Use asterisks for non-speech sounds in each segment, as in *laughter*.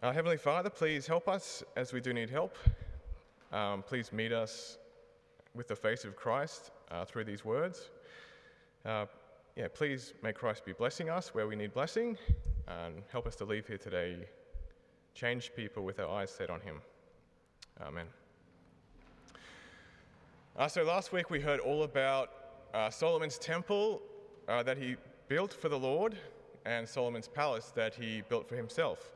Our Heavenly Father, please help us as we do need help. Um, please meet us with the face of Christ uh, through these words. Uh, yeah, please may Christ be blessing us where we need blessing and help us to leave here today, change people with our eyes set on Him. Amen. Uh, so last week we heard all about uh, Solomon's temple uh, that he built for the Lord and Solomon's palace that he built for himself.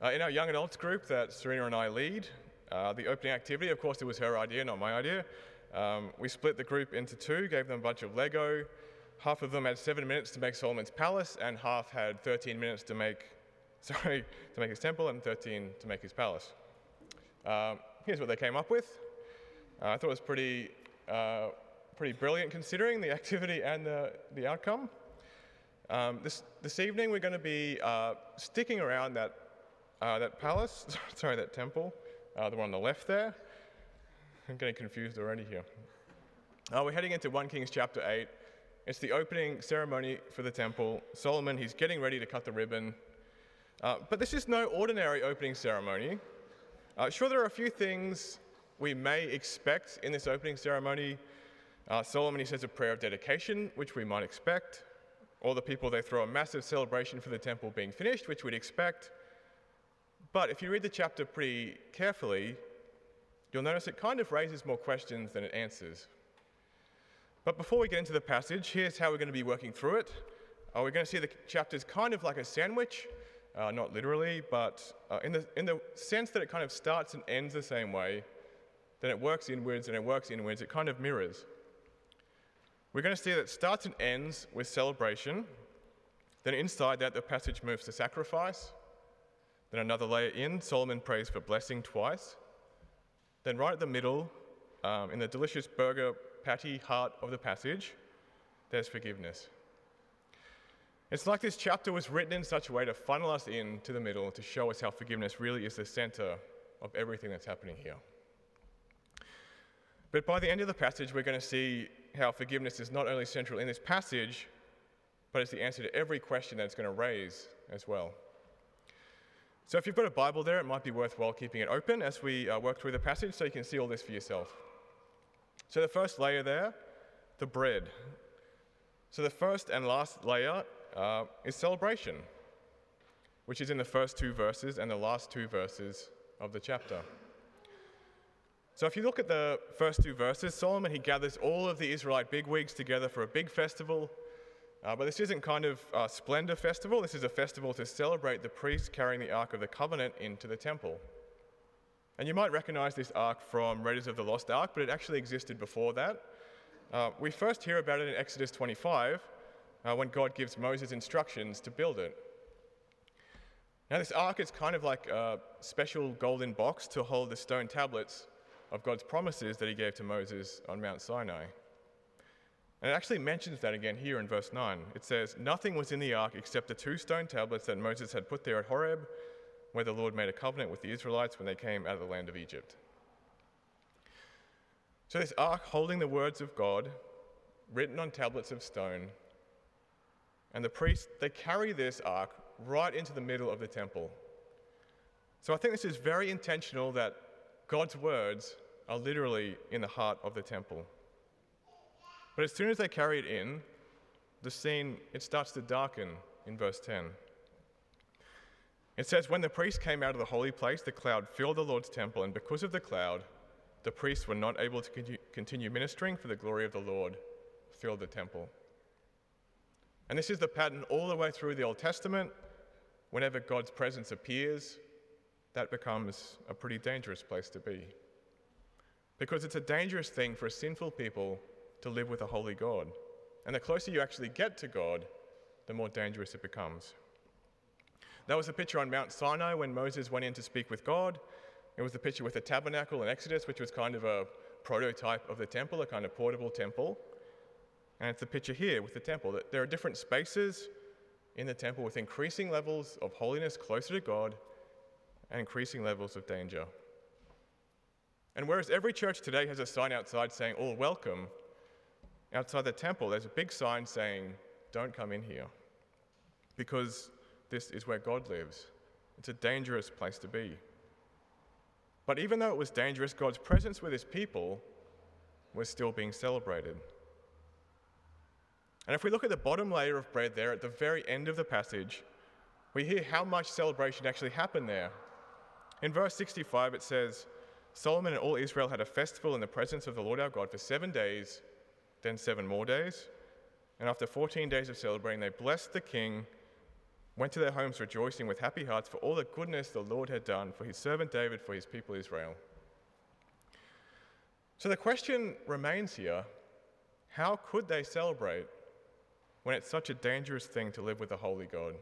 Uh, in our young adults group that Serena and I lead, uh, the opening activity, of course, it was her idea, not my idea. Um, we split the group into two, gave them a bunch of Lego. Half of them had seven minutes to make Solomon's palace, and half had 13 minutes to make, *laughs* sorry, to make his temple, and 13 to make his palace. Um, here's what they came up with. Uh, I thought it was pretty, uh, pretty brilliant considering the *laughs* activity and the, the outcome. Um, this, this evening, we're going to be uh, sticking around that, uh, that palace, *laughs* sorry, that temple, uh, the one on the left there. I'm getting confused already here. Uh, we're heading into 1 Kings chapter 8. It's the opening ceremony for the temple. Solomon, he's getting ready to cut the ribbon. Uh, but this is no ordinary opening ceremony. Uh, sure, there are a few things we may expect in this opening ceremony. Uh, Solomon, he says a prayer of dedication, which we might expect. All the people, they throw a massive celebration for the temple being finished, which we'd expect. But if you read the chapter pretty carefully, you'll notice it kind of raises more questions than it answers. But before we get into the passage, here's how we're going to be working through it. Uh, we're going to see the chapters kind of like a sandwich, uh, not literally, but uh, in, the, in the sense that it kind of starts and ends the same way, then it works inwards and it works inwards, it kind of mirrors. We're going to see that it starts and ends with celebration. Then inside that, the passage moves to sacrifice. Then another layer in, Solomon prays for blessing twice. Then right at the middle, um, in the delicious burger patty heart of the passage, there's forgiveness. It's like this chapter was written in such a way to funnel us in to the middle to show us how forgiveness really is the center of everything that's happening here. But by the end of the passage, we're going to see how forgiveness is not only central in this passage, but it's the answer to every question that it's going to raise as well. So if you've got a Bible there, it might be worthwhile keeping it open as we uh, work through the passage so you can see all this for yourself. So the first layer there, the bread. So the first and last layer uh, is celebration, which is in the first two verses and the last two verses of the chapter. So if you look at the first two verses, Solomon he gathers all of the Israelite bigwigs together for a big festival. Uh, but this isn't kind of a splendor festival. This is a festival to celebrate the priests carrying the Ark of the Covenant into the temple. And you might recognize this ark from Raiders of the Lost Ark, but it actually existed before that. Uh, we first hear about it in Exodus 25 uh, when God gives Moses instructions to build it. Now, this ark is kind of like a special golden box to hold the stone tablets of God's promises that he gave to Moses on Mount Sinai. And it actually mentions that again here in verse 9. It says, Nothing was in the ark except the two stone tablets that Moses had put there at Horeb, where the Lord made a covenant with the Israelites when they came out of the land of Egypt. So, this ark holding the words of God, written on tablets of stone, and the priests, they carry this ark right into the middle of the temple. So, I think this is very intentional that God's words are literally in the heart of the temple. But as soon as they carry it in, the scene it starts to darken in verse 10. It says, When the priests came out of the holy place, the cloud filled the Lord's temple, and because of the cloud, the priests were not able to continue ministering, for the glory of the Lord filled the temple. And this is the pattern all the way through the Old Testament. Whenever God's presence appears, that becomes a pretty dangerous place to be. Because it's a dangerous thing for a sinful people to live with a holy God. And the closer you actually get to God, the more dangerous it becomes. That was the picture on Mount Sinai when Moses went in to speak with God. It was the picture with the tabernacle in Exodus, which was kind of a prototype of the temple, a kind of portable temple. And it's the picture here with the temple that there are different spaces in the temple with increasing levels of holiness closer to God and increasing levels of danger. And whereas every church today has a sign outside saying, All welcome, outside the temple there's a big sign saying, Don't come in here. Because this is where God lives, It's a dangerous place to be. But even though it was dangerous, God's presence with his people was still being celebrated. And if we look at the bottom layer of bread there at the very end of the passage, we hear how much celebration actually happened there. In verse 65, it says, Solomon and all Israel had a festival in the presence of the Lord our God for seven days, then seven more days. And after 14 days of celebrating, they blessed the king, went to their homes rejoicing with happy hearts for all the goodness the Lord had done for his servant David, for his people Israel. So the question remains here how could they celebrate when it's such a dangerous thing to live with a holy God?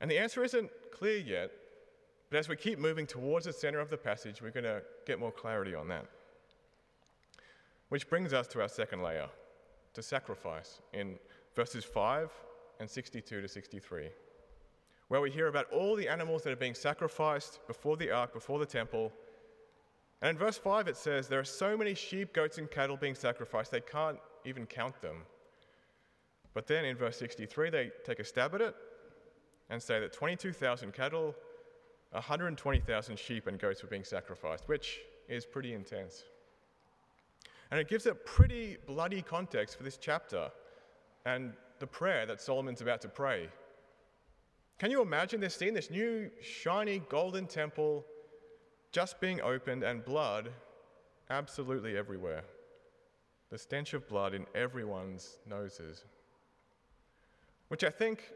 And the answer isn't clear yet, but as we keep moving towards the center of the passage, we're going to get more clarity on that. Which brings us to our second layer, to sacrifice, in verses 5 and 62 to 63, where we hear about all the animals that are being sacrificed before the ark, before the temple. And in verse 5, it says, There are so many sheep, goats, and cattle being sacrificed, they can't even count them. But then in verse 63, they take a stab at it and say that 22,000 cattle, 120,000 sheep and goats were being sacrificed, which is pretty intense. And it gives a pretty bloody context for this chapter and the prayer that Solomon's about to pray. Can you imagine this scene? This new, shiny, golden temple just being opened and blood absolutely everywhere. The stench of blood in everyone's noses. Which I think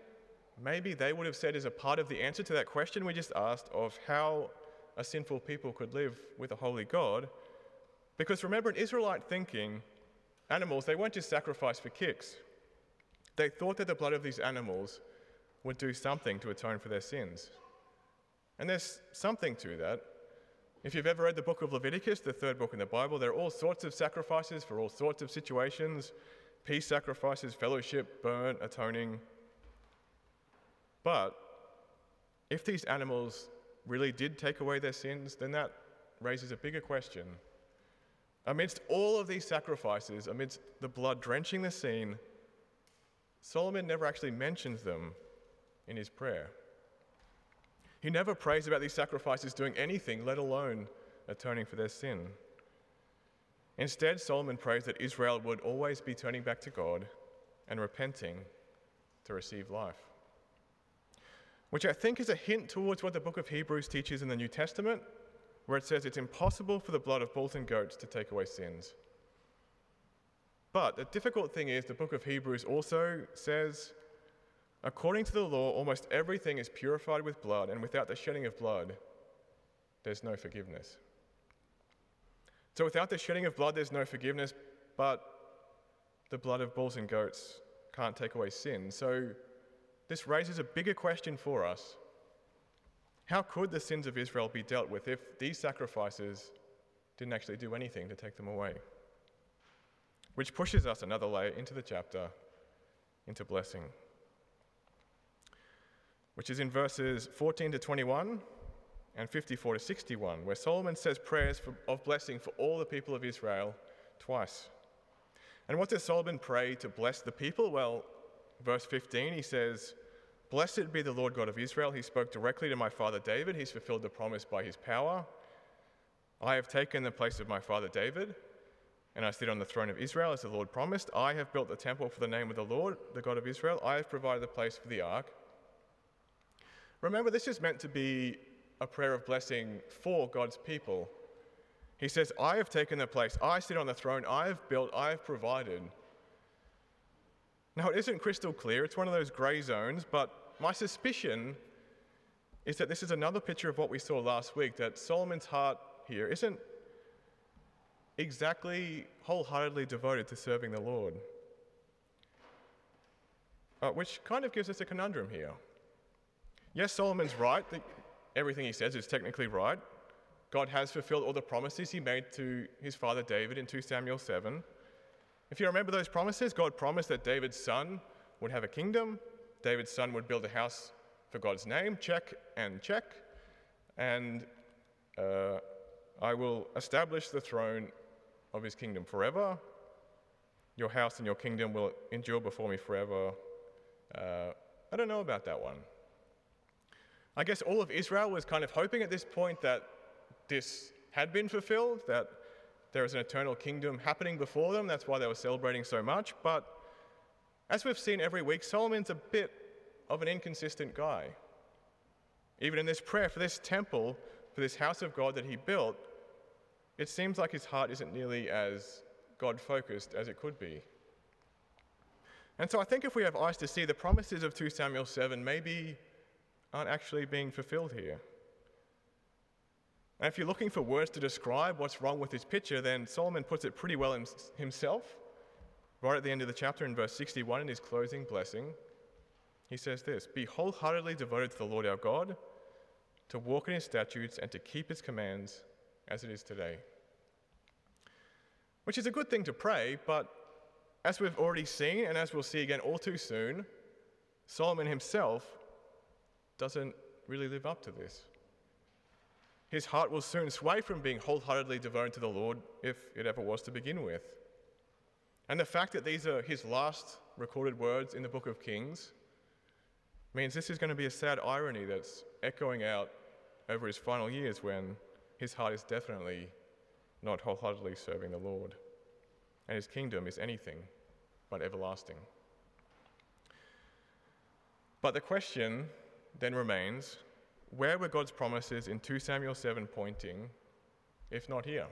maybe they would have said is a part of the answer to that question we just asked of how a sinful people could live with a holy God. Because remember, in Israelite thinking, animals, they weren't just sacrificed for kicks. They thought that the blood of these animals would do something to atone for their sins. And there's something to that. If you've ever read the book of Leviticus, the third book in the Bible, there are all sorts of sacrifices for all sorts of situations peace sacrifices, fellowship, burnt, atoning, but if these animals really did take away their sins, then that raises a bigger question. Amidst all of these sacrifices, amidst the blood drenching the scene, Solomon never actually mentions them in his prayer. He never prays about these sacrifices doing anything, let alone atoning for their sin. Instead, Solomon prays that Israel would always be turning back to God and repenting to receive life which I think is a hint towards what the book of Hebrews teaches in the New Testament, where it says it's impossible for the blood of bulls and goats to take away sins. But the difficult thing is, the book of Hebrews also says, according to the law, almost everything is purified with blood, and without the shedding of blood, there's no forgiveness. So without the shedding of blood, there's no forgiveness, but the blood of bulls and goats can't take away sin. So this raises a bigger question for us. How could the sins of Israel be dealt with if these sacrifices didn't actually do anything to take them away? Which pushes us another layer into the chapter, into blessing, which is in verses 14 to 21 and 54 to 61, where Solomon says prayers for, of blessing for all the people of Israel twice. And what does Solomon pray to bless the people? Well, verse 15, he says, Blessed be the Lord God of Israel. He spoke directly to my father David. He's fulfilled the promise by his power. I have taken the place of my father David, and I sit on the throne of Israel as the Lord promised. I have built the temple for the name of the Lord, the God of Israel. I have provided the place for the ark. Remember, this is meant to be a prayer of blessing for God's people. He says, I have taken the place, I sit on the throne, I have built, I have provided. Now, it isn't crystal clear, it's one of those grey zones, but my suspicion is that this is another picture of what we saw last week that Solomon's heart here isn't exactly wholeheartedly devoted to serving the Lord. Uh, which kind of gives us a conundrum here. Yes, Solomon's right, everything he says is technically right. God has fulfilled all the promises he made to his father David in 2 Samuel 7. If you remember those promises, God promised that David's son would have a kingdom, David's son would build a house for God's name, check and check, and uh, I will establish the throne of his kingdom forever. Your house and your kingdom will endure before me forever. Uh, I don't know about that one. I guess all of Israel was kind of hoping at this point that this had been fulfilled, that there was an eternal kingdom happening before them. That's why they were celebrating so much. But as we've seen every week, Solomon's a bit of an inconsistent guy. Even in this prayer for this temple, for this house of God that he built, it seems like his heart isn't nearly as God focused as it could be. And so I think if we have eyes to see, the promises of 2 Samuel 7 maybe aren't actually being fulfilled here. And if you're looking for words to describe what's wrong with this picture, then Solomon puts it pretty well himself. Right at the end of the chapter in verse 61 in his closing blessing, he says this Be wholeheartedly devoted to the Lord our God, to walk in his statutes and to keep his commands as it is today. Which is a good thing to pray, but as we've already seen, and as we'll see again all too soon, Solomon himself doesn't really live up to this. His heart will soon sway from being wholeheartedly devoted to the Lord, if it ever was to begin with. And the fact that these are his last recorded words in the book of Kings means this is going to be a sad irony that's echoing out over his final years when his heart is definitely not wholeheartedly serving the Lord, and his kingdom is anything but everlasting. But the question then remains where were God's promises in 2 Samuel 7 pointing, if not here,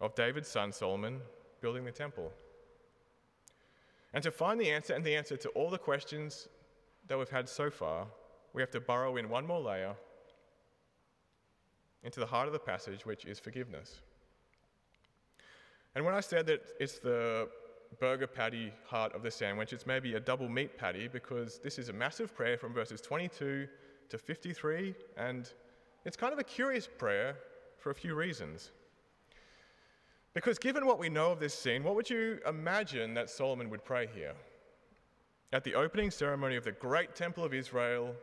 of David's son Solomon building the temple? And to find the answer and the answer to all the questions that we've had so far, we have to burrow in one more layer into the heart of the passage, which is forgiveness. And when I said that it's the burger patty heart of the sandwich, it's maybe a double meat patty because this is a massive prayer from verses 22 to 53, and it's kind of a curious prayer for a few reasons. Because given what we know of this scene, what would you imagine that Solomon would pray here? At the opening ceremony of the great temple of Israel,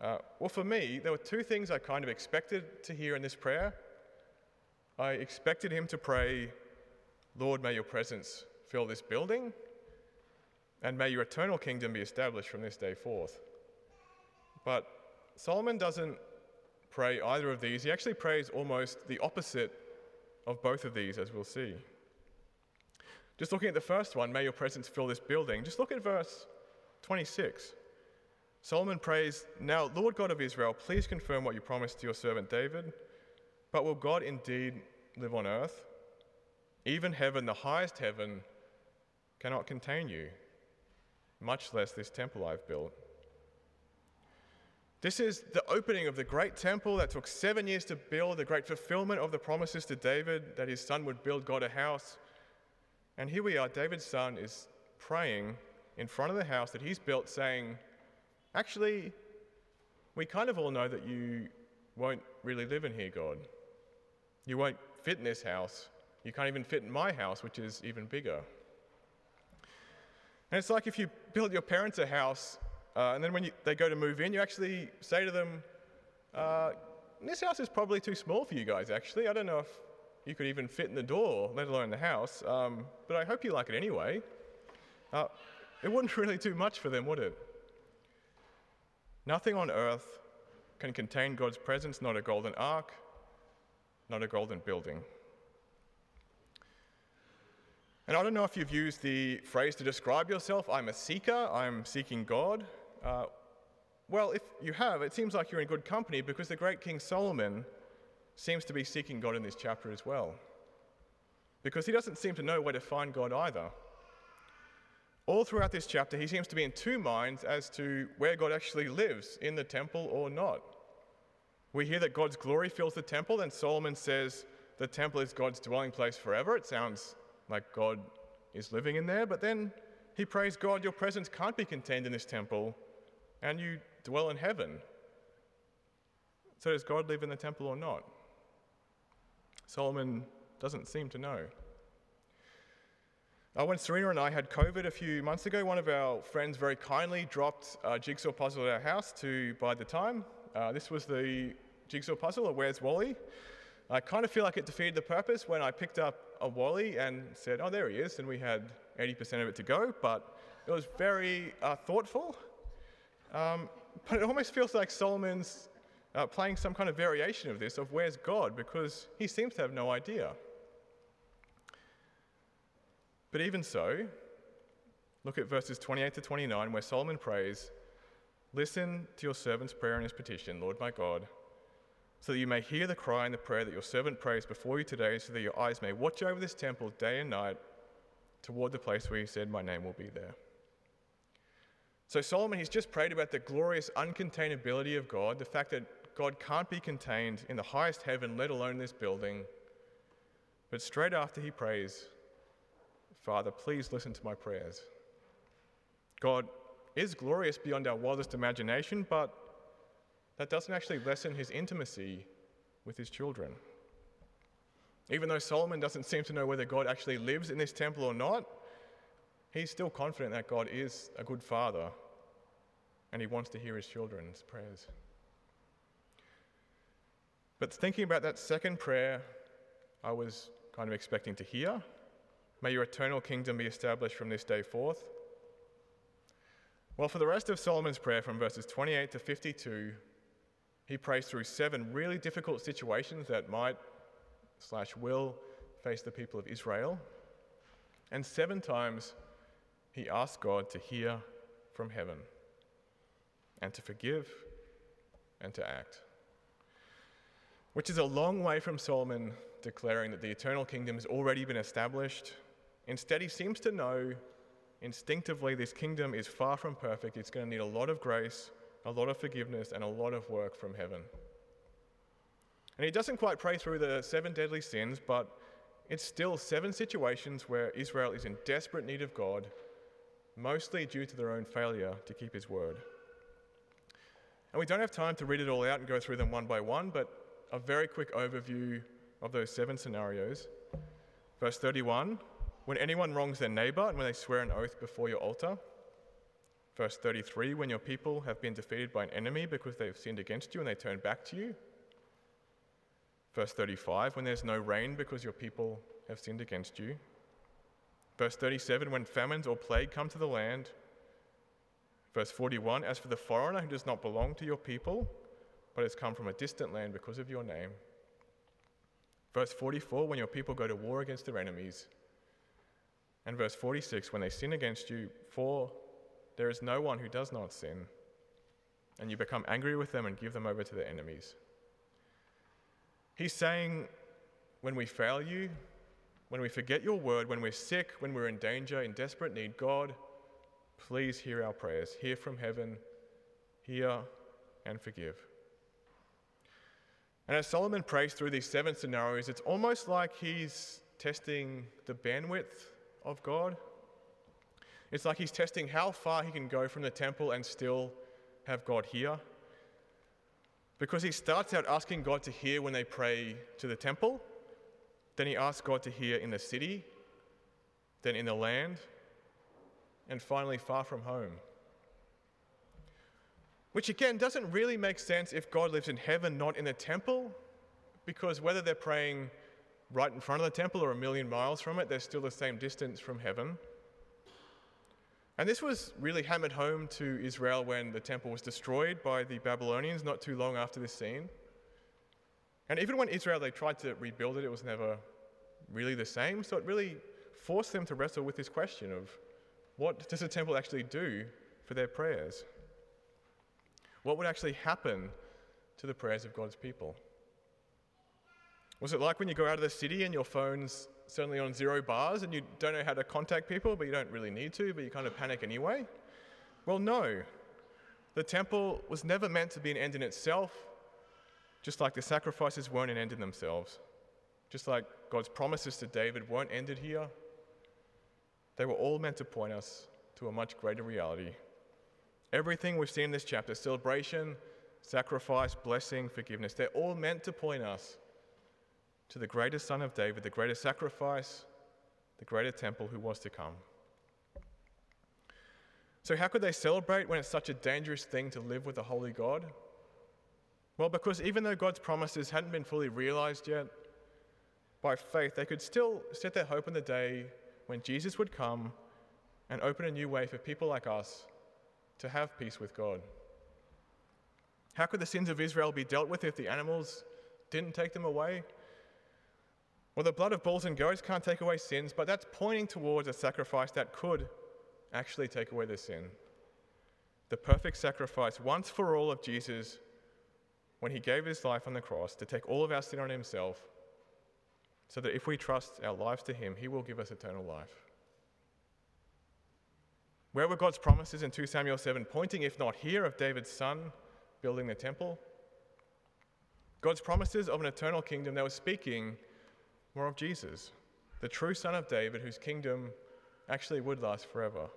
uh, well, for me, there were two things I kind of expected to hear in this prayer. I expected him to pray, Lord, may your presence fill this building, and may your eternal kingdom be established from this day forth. But Solomon doesn't pray either of these. He actually prays almost the opposite of both of these, as we'll see. Just looking at the first one, may your presence fill this building. Just look at verse 26. Solomon prays, Now, Lord God of Israel, please confirm what you promised to your servant David. But will God indeed live on earth? Even heaven, the highest heaven, cannot contain you, much less this temple I've built. This is the opening of the great temple that took seven years to build, the great fulfillment of the promises to David that his son would build God a house. And here we are, David's son is praying in front of the house that he's built, saying, Actually, we kind of all know that you won't really live in here, God. You won't fit in this house. You can't even fit in my house, which is even bigger. And it's like if you build your parents a house uh, and then when you, they go to move in, you actually say to them, uh, This house is probably too small for you guys, actually. I don't know if you could even fit in the door, let alone the house, um, but I hope you like it anyway. Uh, it wouldn't *laughs* really do much for them, would it? Nothing on earth can contain God's presence, not a golden ark, not a golden building. And I don't know if you've used the phrase to describe yourself I'm a seeker, I'm seeking God. Uh, well, if you have, it seems like you're in good company because the great King Solomon seems to be seeking God in this chapter as well. Because he doesn't seem to know where to find God either. All throughout this chapter, he seems to be in two minds as to where God actually lives, in the temple or not. We hear that God's glory fills the temple, and Solomon says the temple is God's dwelling place forever. It sounds like God is living in there, but then he prays, God, your presence can't be contained in this temple and you dwell in heaven. So, does God live in the temple or not? Solomon doesn't seem to know. Uh, when Serena and I had COVID a few months ago, one of our friends very kindly dropped a jigsaw puzzle at our house to buy the time. Uh, this was the jigsaw puzzle of Where's Wally? I kind of feel like it defeated the purpose when I picked up a Wally and said, Oh, there he is, and we had 80% of it to go, but it was very uh, thoughtful. Um, but it almost feels like Solomon's uh, playing some kind of variation of this of where's God because he seems to have no idea. But even so, look at verses 28 to 29 where Solomon prays, Listen to your servant's prayer and his petition, Lord my God, so that you may hear the cry and the prayer that your servant prays before you today, so that your eyes may watch over this temple day and night toward the place where you said, My name will be there. So, Solomon, he's just prayed about the glorious uncontainability of God, the fact that God can't be contained in the highest heaven, let alone this building. But straight after he prays, Father, please listen to my prayers. God is glorious beyond our wildest imagination, but that doesn't actually lessen his intimacy with his children. Even though Solomon doesn't seem to know whether God actually lives in this temple or not, he's still confident that God is a good father and he wants to hear his children's prayers. But thinking about that second prayer, I was kind of expecting to hear May your eternal kingdom be established from this day forth. Well, for the rest of Solomon's prayer from verses 28 to 52, he prays through seven really difficult situations that might slash will face the people of Israel. And seven times he asks God to hear from heaven and to forgive and to act. Which is a long way from Solomon declaring that the eternal kingdom has already been established. Instead, he seems to know instinctively this kingdom is far from perfect. It's going to need a lot of grace, a lot of forgiveness, and a lot of work from heaven. And he doesn't quite pray through the seven deadly sins, but it's still seven situations where Israel is in desperate need of God, mostly due to their own failure to keep his word. And we don't have time to read it all out and go through them one by one, but a very quick overview of those seven scenarios. Verse 31 when anyone wrongs their neighbor and when they swear an oath before your altar. Verse 33 when your people have been defeated by an enemy because they've sinned against you and they turn back to you. Verse 35 when there's no rain because your people have sinned against you. Verse 37 when famines or plague come to the land. Verse 41 As for the foreigner who does not belong to your people, but has come from a distant land because of your name. Verse 44 When your people go to war against their enemies. And verse 46 When they sin against you, for there is no one who does not sin, and you become angry with them and give them over to their enemies. He's saying, when we fail you, when we forget your word, when we're sick, when we're in danger, in desperate need, God, Please hear our prayers. Hear from heaven, hear and forgive. And as Solomon prays through these seven scenarios, it's almost like he's testing the bandwidth of God. It's like he's testing how far he can go from the temple and still have God hear. Because he starts out asking God to hear when they pray to the temple, then he asks God to hear in the city, then in the land, and finally far from home. Which again doesn't really make sense if God lives in heaven, not in the temple, because whether they're praying right in front of the temple or a million miles from it, they're still the same distance from heaven. And this was really hammered home to Israel when the temple was destroyed by the Babylonians not too long after this scene. And even when Israel they tried to rebuild it, it was never really the same. So it really forced them to wrestle with this question of what does the temple actually do for their prayers? What would actually happen to the prayers of God's people? Was it like when you go out of the city and your phone's suddenly on zero bars and you don't know how to contact people, but you don't really need to, but you kind of panic anyway? Well, no. The temple was never meant to be an end in itself, just like the sacrifices weren't an end in themselves. Just like God's promises to David weren't ended here, they were all meant to point us to a much greater reality. Everything we've seen in this chapter celebration, sacrifice, blessing, forgiveness they're all meant to point us to the greatest Son of David, the greatest sacrifice, the greater temple who was to come. So, how could they celebrate when it's such a dangerous thing to live with a holy God? Well, because even though God's promises hadn't been fully realized yet, by faith, they could still set their hope in the day when Jesus would come and open a new way for people like us to have peace with God. How could the sins of Israel be dealt with if the animals didn't take them away? Well, the blood of bulls and goats can't take away sins, but that's pointing towards a sacrifice that could actually take away the sin. The perfect sacrifice, once for all, of Jesus when he gave his life on the cross to take all of our sin on himself, so that if we trust our lives to him, he will give us eternal life. Where were God's promises in 2 Samuel 7 pointing, if not here, of David's son building the temple? God's promises of an eternal kingdom, they were speaking more of Jesus, the true son of David, whose kingdom actually would last forever,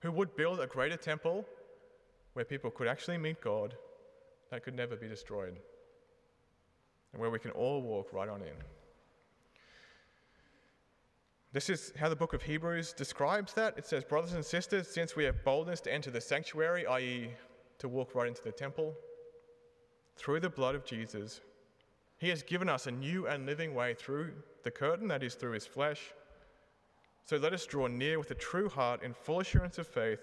who would build a greater temple where people could actually meet God that could never be destroyed, and where we can all walk right on in. This is how the book of Hebrews describes that. It says, Brothers and sisters, since we have boldness to enter the sanctuary, i.e., to walk right into the temple, through the blood of Jesus, he has given us a new and living way through the curtain, that is, through his flesh. So let us draw near with a true heart in full assurance of faith,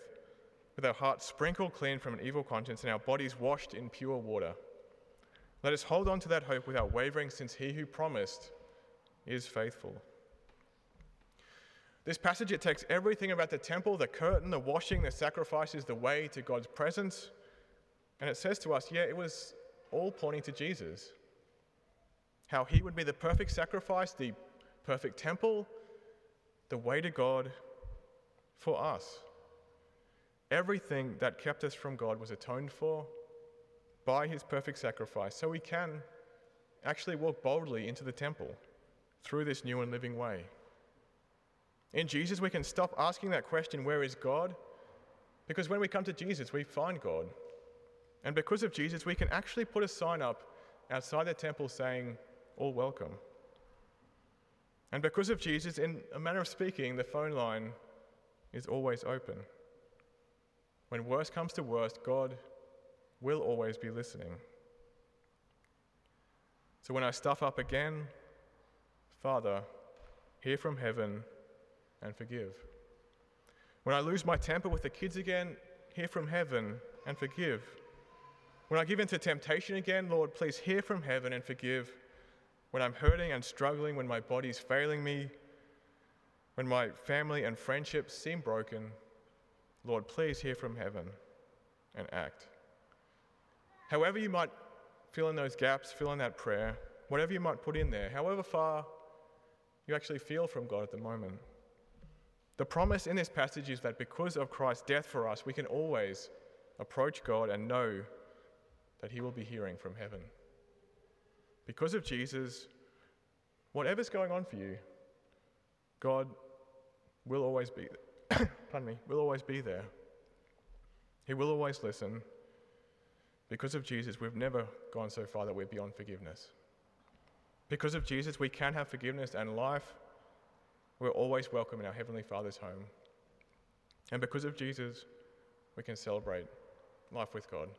with our hearts sprinkled clean from an evil conscience and our bodies washed in pure water. Let us hold on to that hope without wavering, since he who promised is faithful. This passage, it takes everything about the temple, the curtain, the washing, the sacrifices, the way to God's presence, and it says to us, yeah, it was all pointing to Jesus. How he would be the perfect sacrifice, the perfect temple, the way to God for us. Everything that kept us from God was atoned for by his perfect sacrifice, so we can actually walk boldly into the temple through this new and living way. In Jesus, we can stop asking that question, Where is God? Because when we come to Jesus, we find God. And because of Jesus, we can actually put a sign up outside the temple saying, All welcome. And because of Jesus, in a manner of speaking, the phone line is always open. When worst comes to worst, God will always be listening. So when I stuff up again, Father, hear from heaven and forgive. When I lose my temper with the kids again, hear from heaven and forgive. When I give in to temptation again, Lord, please hear from heaven and forgive. When I'm hurting and struggling, when my body's failing me, when my family and friendships seem broken, Lord, please hear from heaven and act. However, you might fill in those gaps, fill in that prayer, whatever you might put in there, however far you actually feel from God at the moment. The promise in this passage is that because of Christ's death for us, we can always approach God and know that He will be hearing from heaven. Because of Jesus, whatever's going on for you, God will always be. *coughs* Pardon me, will always be there. He will always listen. Because of Jesus, we've never gone so far that we're beyond forgiveness. Because of Jesus, we can have forgiveness and life we're always welcome in our Heavenly Father's home. And because of Jesus, we can celebrate life with God.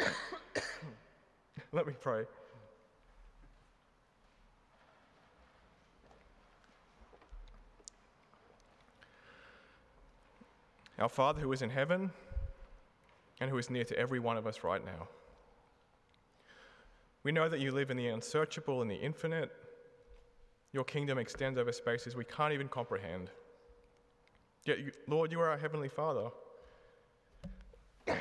*coughs* Let me pray. Our Father who is in heaven and who is near to every one of us right now. We know that you live in the unsearchable and the infinite your kingdom extends over spaces we can't even comprehend. Yet, you, Lord, you are our Heavenly Father. *coughs*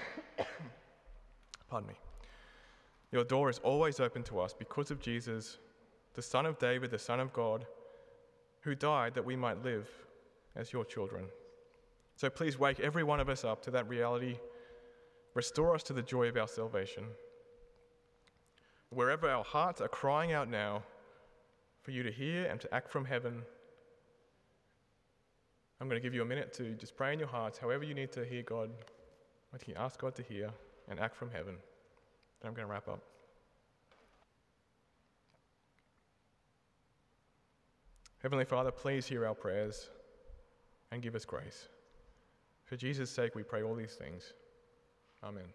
Pardon me. Your door is always open to us because of Jesus, the Son of David, the Son of God, who died that we might live as your children. So please wake every one of us up to that reality. Restore us to the joy of our salvation. Wherever our hearts are crying out now, for you to hear and to act from heaven. I'm going to give you a minute to just pray in your hearts, however you need to hear God. Think you ask God to hear and act from heaven. Then I'm going to wrap up. Heavenly Father, please hear our prayers and give us grace. For Jesus' sake, we pray all these things. Amen.